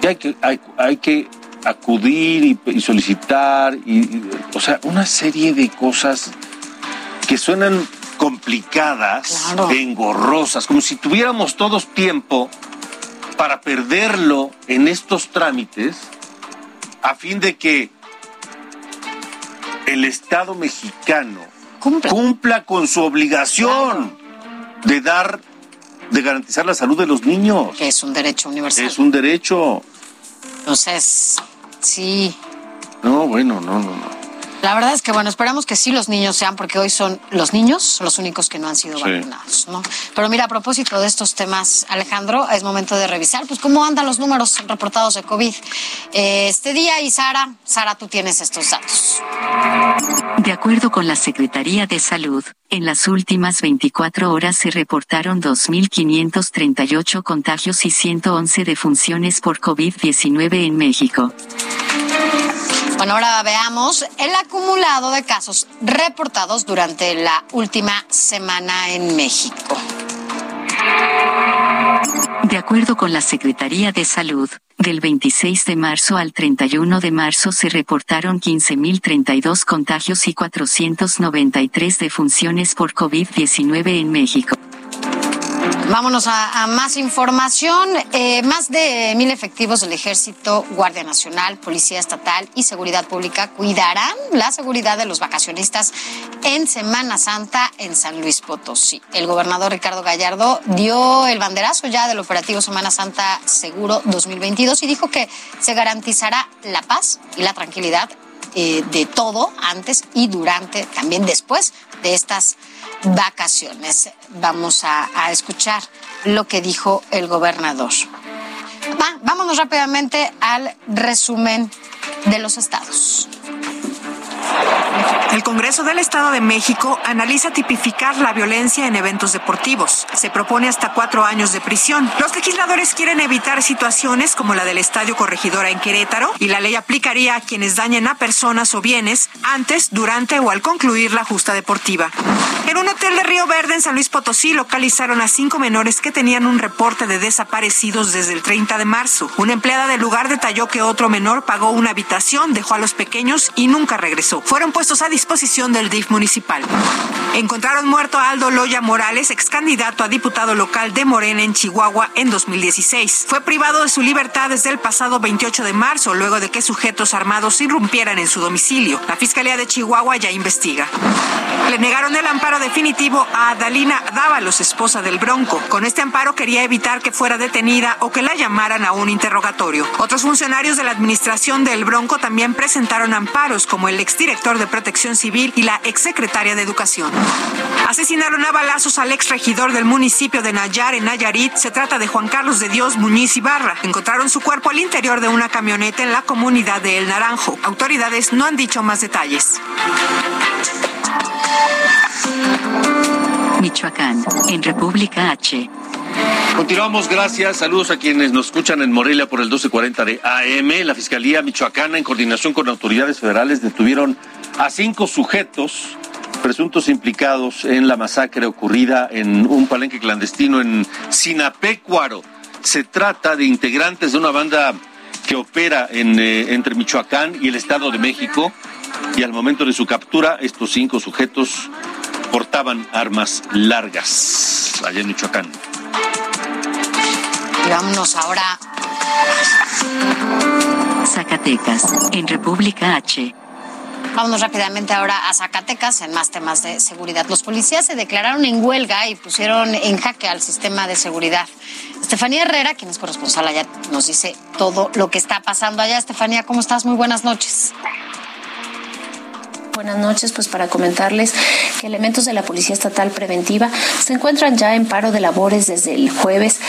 que hay que, hay, que acudir y, solicitar, y, o sea, una serie de cosas que suenan complicadas, engorrosas, como si tuviéramos todos tiempo para perderlo en estos trámites a fin de que el Estado mexicano cumpla, con su obligación de dar, de garantizar la salud de los niños. Que es un derecho universal. Es un derecho. Entonces, sí. No, bueno, no, no, no. La verdad es que, bueno, esperamos que sí los niños sean, porque hoy son los niños los únicos que no han sido vacunados, ¿no? Pero mira, a propósito de estos temas, Alejandro, es momento de revisar, pues, cómo andan los números reportados de COVID eh, este día. Y Sara, Sara, tú tienes estos datos. De acuerdo con la Secretaría de Salud, en las últimas 24 horas se reportaron 2.538 contagios y 111 defunciones por COVID-19 en México. Bueno, ahora veamos el acumulado de casos reportados durante la última semana en México. De acuerdo con la Secretaría de Salud, del 26 de marzo al 31 de marzo se reportaron 15.032 contagios y 493 defunciones por COVID-19 en México. Vámonos a, más información. Eh, más de mil efectivos del Ejército, Guardia Nacional, Policía Estatal y Seguridad Pública cuidarán la seguridad de los vacacionistas en Semana Santa en San Luis Potosí. El gobernador Ricardo Gallardo dio el banderazo ya del operativo Semana Santa Seguro 2022 y dijo que se garantizará la paz y la tranquilidad eh, de todo antes y durante, también después de estas vacaciones. Vamos a, escuchar lo que dijo el gobernador. vámonos rápidamente al resumen de los estados. El Congreso del Estado de México analiza tipificar la violencia en eventos deportivos. Se propone hasta cuatro años de prisión. Los legisladores quieren evitar situaciones como la del Estadio Corregidora en Querétaro y la ley aplicaría a quienes dañen a personas o bienes antes, durante o al concluir la justa deportiva. En un hotel de Río Verde en San Luis Potosí localizaron a cinco menores que tenían un reporte de desaparecidos desde el 30 de marzo. Una empleada del lugar detalló que otro menor pagó una habitación, dejó a los pequeños y nunca regresó. Fueron puestos a disposición del DIF municipal. Encontraron muerto a Aldo Loya Morales, ex candidato a diputado local de Morena en Chihuahua en 2016. Fue privado de su libertad desde el pasado 28 de marzo, luego de que sujetos armados irrumpieran en su domicilio. La Fiscalía de Chihuahua ya investiga. Le negaron el amparo definitivo a Adalina Dávalos, esposa del Bronco. Con este amparo quería evitar que fuera detenida o que la llamaran a un interrogatorio. Otros funcionarios de la administración del Bronco también presentaron amparos, como el exdirector de Protección Civil y la exsecretaria de Educación. Asesinaron a balazos al exregidor del municipio de Nayar, en Nayarit. Se trata de Juan Carlos de Dios Muñiz Ibarra. Encontraron su cuerpo al interior de una camioneta en la comunidad de El Naranjo. Autoridades no han dicho más detalles. Michoacán, en República H. Continuamos, gracias. Saludos a quienes nos escuchan en Morelia por el 1240 de AM. La Fiscalía Michoacana, en coordinación con autoridades federales, detuvieron a cinco sujetos presuntos implicados en la masacre ocurrida en un palenque clandestino en Sinapecuaro. Se trata de integrantes de una banda que opera en, eh, entre Michoacán y el Estado de México. Y al momento de su captura, estos cinco sujetos portaban armas largas allá en Michoacán. Y vámonos ahora. Zacatecas, en República H. Vámonos rápidamente ahora a Zacatecas en más temas de seguridad. Los policías se declararon en huelga y pusieron en jaque al sistema de seguridad. Estefanía Herrera, quien es corresponsal allá, nos dice todo lo que está pasando allá. Estefanía, ¿cómo estás? Muy buenas noches. Buenas noches, pues para comentarles que elementos de la Policía Estatal Preventiva se encuentran ya en paro de labores desde el jueves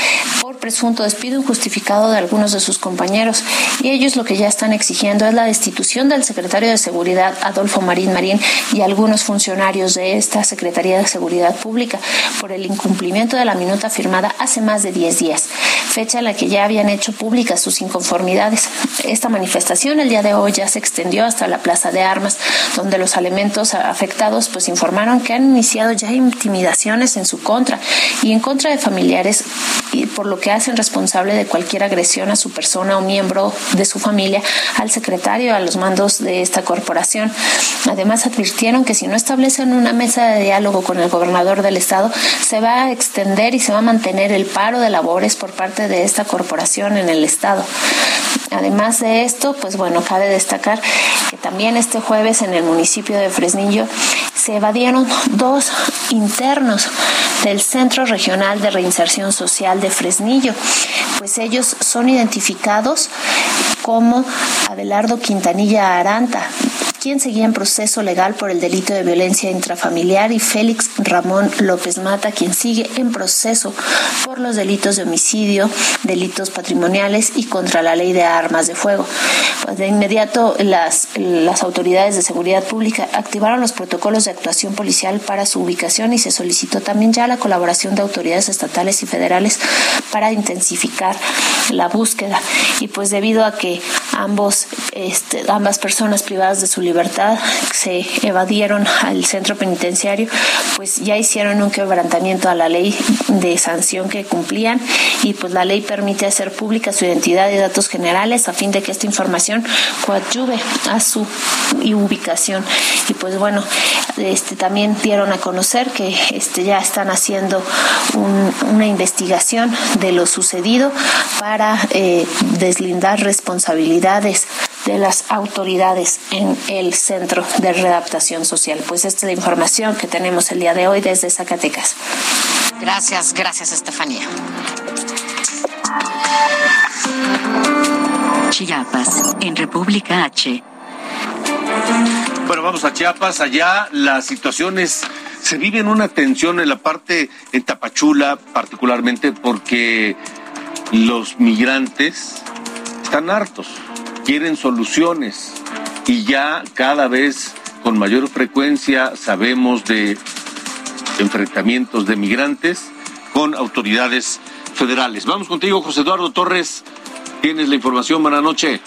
por presunto despido injustificado de algunos de sus compañeros y ellos lo que ya están exigiendo es la destitución del secretario de Seguridad Adolfo Marín Marín y algunos funcionarios de esta Secretaría de Seguridad Pública por el incumplimiento de la minuta firmada hace más de 10 días, fecha en la que ya habían hecho públicas sus inconformidades. Esta manifestación el día de hoy ya se extendió hasta la Plaza de Armas, donde de los elementos afectados pues informaron que han iniciado ya intimidaciones en su contra y en contra de familiares y por lo que hacen responsable de cualquier agresión a su persona o miembro de su familia al secretario a los mandos de esta corporación. Además advirtieron que si no establecen una mesa de diálogo con el gobernador del estado se va a extender y se va a mantener el paro de labores por parte de esta corporación en el estado. Además de esto, pues bueno, cabe destacar que también este jueves en el municipio de Fresnillo se evadieron dos internos del Centro Regional de Reinserción Social de Fresnillo, pues ellos son identificados como Abelardo Quintanilla Aranta, quien seguía en proceso legal por el delito de violencia intrafamiliar, y Félix Ramón López Mata, quien sigue en proceso por los delitos de homicidio, delitos patrimoniales y contra la ley de armas de fuego. Pues de inmediato las, las autoridades de seguridad pública activaron los protocolos de actuación policial para su ubicación y se solicitó también ya la colaboración de autoridades estatales y federales para intensificar la búsqueda. Y pues debido a que ambos, este, ambas personas privadas de su libertad libertad, se evadieron al centro penitenciario, pues ya hicieron un quebrantamiento a la ley de sanción que cumplían y pues la ley permite hacer pública su identidad y datos generales a fin de que esta información coadyuve a su ubicación. Y pues bueno, este también dieron a conocer que este ya están haciendo una investigación de lo sucedido para eh, deslindar responsabilidades de las autoridades en el Centro de Readaptación Social. Pues esta es la información que tenemos el día de hoy desde Zacatecas. Gracias, gracias Estefanía. Chiapas, en República H. Bueno, vamos a Chiapas. Allá las situaciones se viven una tensión en la parte en Tapachula, particularmente porque los migrantes están hartos quieren soluciones y ya cada vez con mayor frecuencia sabemos de enfrentamientos de migrantes con autoridades federales. Vamos contigo, José Eduardo Torres. Tienes la información. Buenas noches.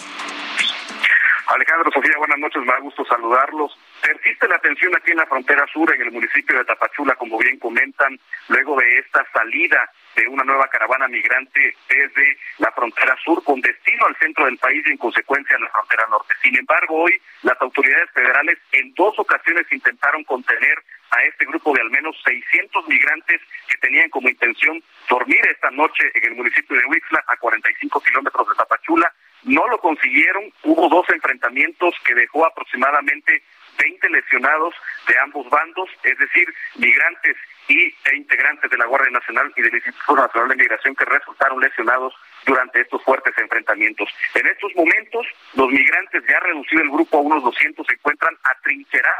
Alejandro, Sofía, buenas noches. Me da gusto saludarlos. Persiste la tensión aquí en la frontera sur, en el municipio de Tapachula, como bien comentan, luego de esta salida de una nueva caravana migrante desde la frontera sur con destino al centro del país y en consecuencia a la frontera norte. Sin embargo, hoy las autoridades federales en dos ocasiones intentaron contener a este grupo de al menos 600 migrantes que tenían como intención dormir esta noche en el municipio de Huixla, a 45 kilómetros de Tapachula. No lo consiguieron, hubo dos enfrentamientos que dejó aproximadamente 20 lesionados de ambos bandos, es decir, migrantes y, e integrantes de la Guardia Nacional y del Instituto Nacional de Migración que resultaron lesionados durante estos fuertes enfrentamientos. En estos momentos, los migrantes ya reducido el grupo a unos 200 se encuentran atrincherados,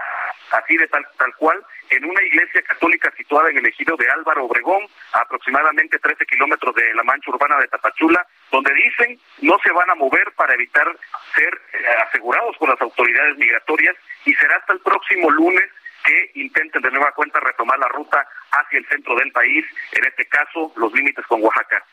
así de tal, tal cual, en una iglesia católica situada en el ejido de Álvaro Obregón, a aproximadamente 13 kilómetros de la mancha urbana de Tapachula, donde dicen no se van a mover para evitar ser eh, asegurados por las autoridades migratorias y será hasta el próximo lunes que intenten de nueva cuenta retomar la ruta hacia el centro del país, en este caso los límites con Oaxaca.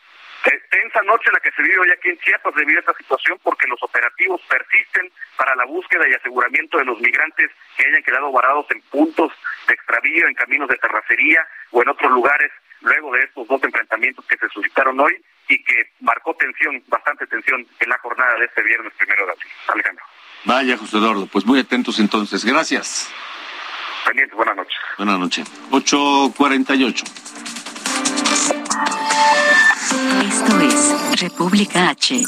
Tensa noche la que se vive hoy aquí en Chiapas debido a esta situación porque los operativos persisten para la búsqueda y aseguramiento de los migrantes que hayan quedado varados en puntos de extravío, en caminos de terracería o en otros lugares luego de estos dos enfrentamientos que se suscitaron hoy y que marcó tensión, bastante tensión en la jornada de este viernes primero de abril. Alejandro. Vaya, José Eduardo, pues muy atentos entonces. Gracias. Pendientes, buenas noches. Buenas noches. 848. Esto es República H.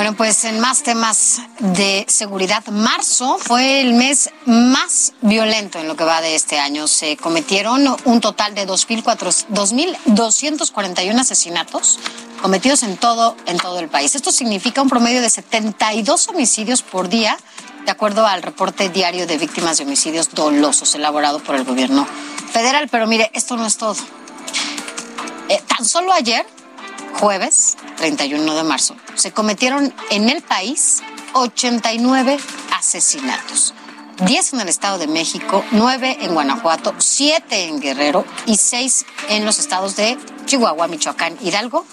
Bueno, pues en más temas de seguridad, marzo fue el mes más violento en lo que va de este año. Se cometieron un total de 2.241 asesinatos cometidos en todo, en todo el país. Esto significa un promedio de 72 homicidios por día, de acuerdo al reporte diario de víctimas de homicidios dolosos elaborado por el gobierno federal. Pero mire, esto no es todo. Eh, tan solo ayer, jueves 31 de marzo, se cometieron en el país 89 asesinatos. 10 en el Estado de México, 9 en Guanajuato, 7 en Guerrero y 6 en los estados de Chihuahua, Michoacán, Hidalgo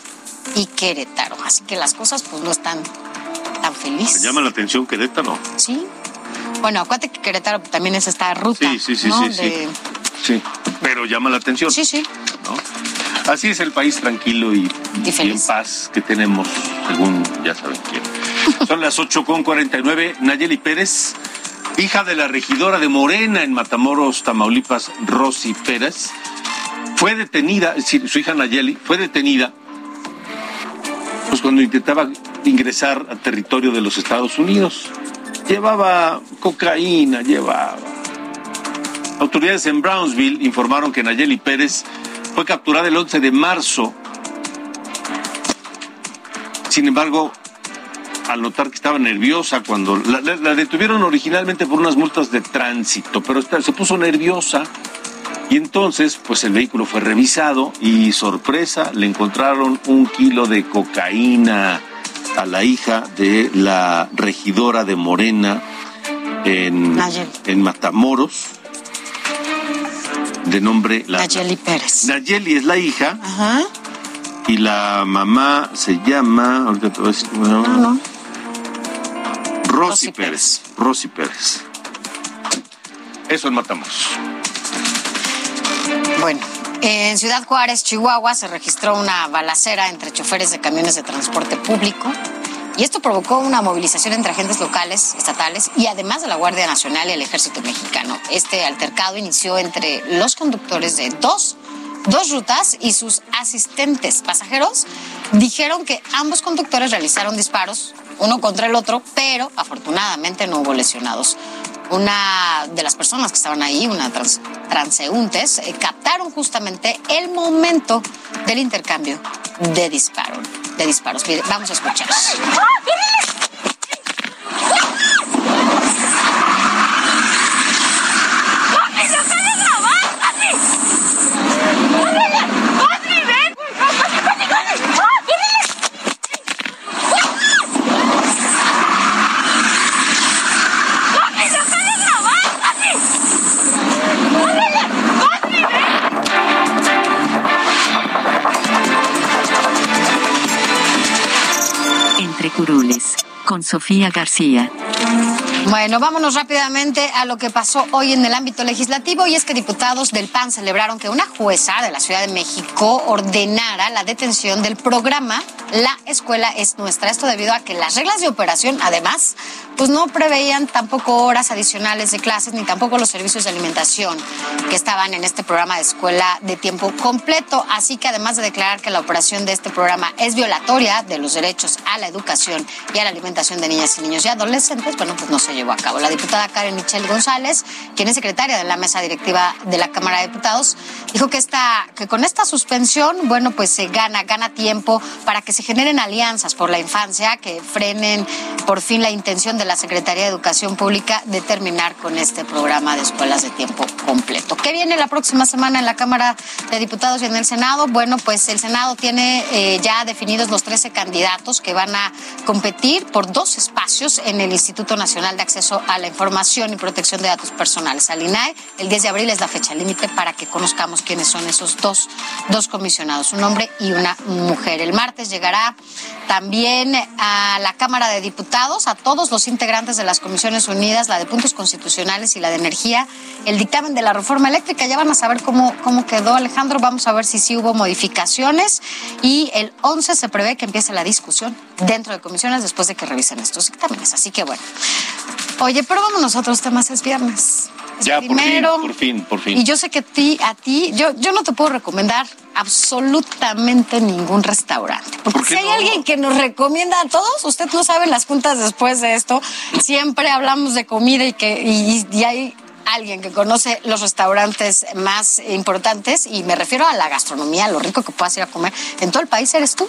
y Querétaro. Así que las cosas pues no están tan felices. ¿Te llama la atención Querétaro? Sí. Bueno, acuérdate que Querétaro también es esta ruta. Sí, sí, sí, ¿no? sí, sí. De- Sí, pero llama la atención. Sí, sí. ¿no? Así es el país tranquilo y, y en paz que tenemos, según ya saben quién. Son las 8 con 49. Nayeli Pérez, hija de la regidora de Morena en Matamoros, Tamaulipas, Rosy Pérez, fue detenida, es decir, su hija Nayeli fue detenida pues cuando intentaba ingresar al territorio de los Estados Unidos. Llevaba cocaína, llevaba. Autoridades en Brownsville informaron que Nayeli Pérez fue capturada el 11 de marzo. Sin embargo, al notar que estaba nerviosa cuando la, la- la detuvieron originalmente por unas multas de tránsito, pero esta- se puso nerviosa y entonces pues el vehículo fue revisado y sorpresa, le encontraron un kilo de cocaína a la hija de la regidora de Morena en, en Matamoros, de nombre la, Nayeli Pérez. Nayeli es la hija Ajá. y la mamá se llama, ahorita te voy a decir se llama. Rosy Pérez. Rosy Pérez. Eso en Matamoros. Bueno, en Ciudad Juárez, Chihuahua, se registró una balacera entre choferes de camiones de transporte público. Y esto provocó una movilización entre agentes locales, estatales y además de la Guardia Nacional y el Ejército Mexicano. Este altercado inició entre los conductores de dos, dos rutas y sus asistentes pasajeros. Dijeron que ambos conductores realizaron disparos, uno contra el otro, pero afortunadamente no hubo lesionados. Una de las personas que estaban ahí, una trans- transeúntes, eh, captaron justamente el momento del intercambio de de disparos. Vamos a escuchar. Sofía García. Bueno, vámonos rápidamente a lo que pasó hoy en el ámbito legislativo y es que diputados del PAN celebraron que una jueza de la Ciudad de México ordenara la detención del programa La Escuela es Nuestra. Esto debido a que las reglas de operación, además, pues no preveían tampoco horas adicionales de clases ni tampoco los servicios de alimentación que estaban en este programa de escuela de tiempo completo. Así que además de declarar que la operación de este programa es violatoria de los derechos a la educación y a la alimentación de niñas y niños y adolescentes, bueno, pues no se llevó a cabo. La diputada Karen Michelle González, quien es secretaria de la mesa directiva de la Cámara de Diputados, dijo que, esta, que con esta suspensión, bueno, pues se gana, gana tiempo para que se generen alianzas por la infancia que frenen por fin la intención de la Secretaría de Educación Pública de terminar con este programa de escuelas de tiempo completo. ¿Qué viene la próxima semana en la Cámara de Diputados y en el Senado? Bueno, pues el Senado tiene eh, ya definidos los 13 candidatos que van a competir por dos espacios en el Instituto Nacional de Acceso a la Información y Protección de Datos Personales, al INAE. El 10 de abril es la fecha límite para que conozcamos quiénes son esos dos, dos comisionados, un hombre y una mujer. El martes llegará también a la Cámara de Diputados, a todos los integrantes de las Comisiones Unidas, la de Puntos Constitucionales y la de Energía, el dictamen de la reforma eléctrica. Ya van a saber cómo, cómo quedó, Alejandro. Vamos a ver si sí hubo modificaciones. Y el 11 se prevé que empiece la discusión dentro de comisiones después de que revisen estos dictámenes. Así que bueno. Oye, pero vámonos a otros temas, es viernes. Es Ya, primero. por fin, por fin, por fin. Y yo sé que a ti, a ti, yo, yo no te puedo recomendar absolutamente ningún restaurante. Porque si hay alguien que nos recomienda a todos, usted no sabe las juntas después de esto, siempre hablamos de comida y que y, y hay alguien que conoce los restaurantes más importantes y me refiero a la gastronomía, lo rico que puedas ir a comer en todo el país eres tú.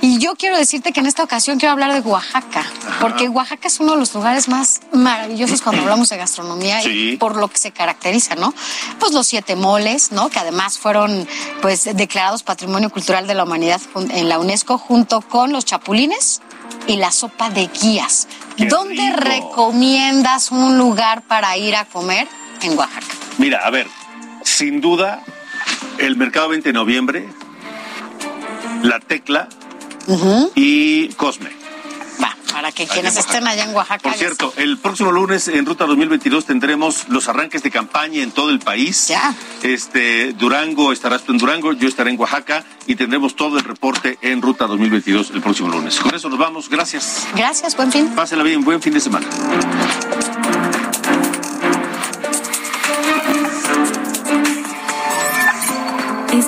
Y yo quiero decirte que en esta ocasión quiero hablar de Oaxaca, porque Oaxaca es uno de los lugares más maravillosos cuando hablamos de gastronomía y por lo que se caracteriza, ¿no? Pues los siete moles, ¿no? Que además fueron pues declarados Patrimonio Cultural de la Humanidad en la UNESCO junto con los chapulines y la sopa de guías. ¿Dónde recomiendas un lugar para ir a comer en Oaxaca? Mira, a ver, sin duda, el mercado 20 de noviembre, la tecla y Cosme. Va, para que quienes estén allá en Oaxaca. Por cierto, el próximo lunes en Ruta 2022 tendremos los arranques de campaña en todo el país. Ya. Este, Durango, estarás tú en Durango, yo estaré en Oaxaca y tendremos todo el reporte en Ruta 2022 el próximo lunes. Con eso nos vamos, gracias. Gracias, buen fin. Pásenla bien, buen fin de semana.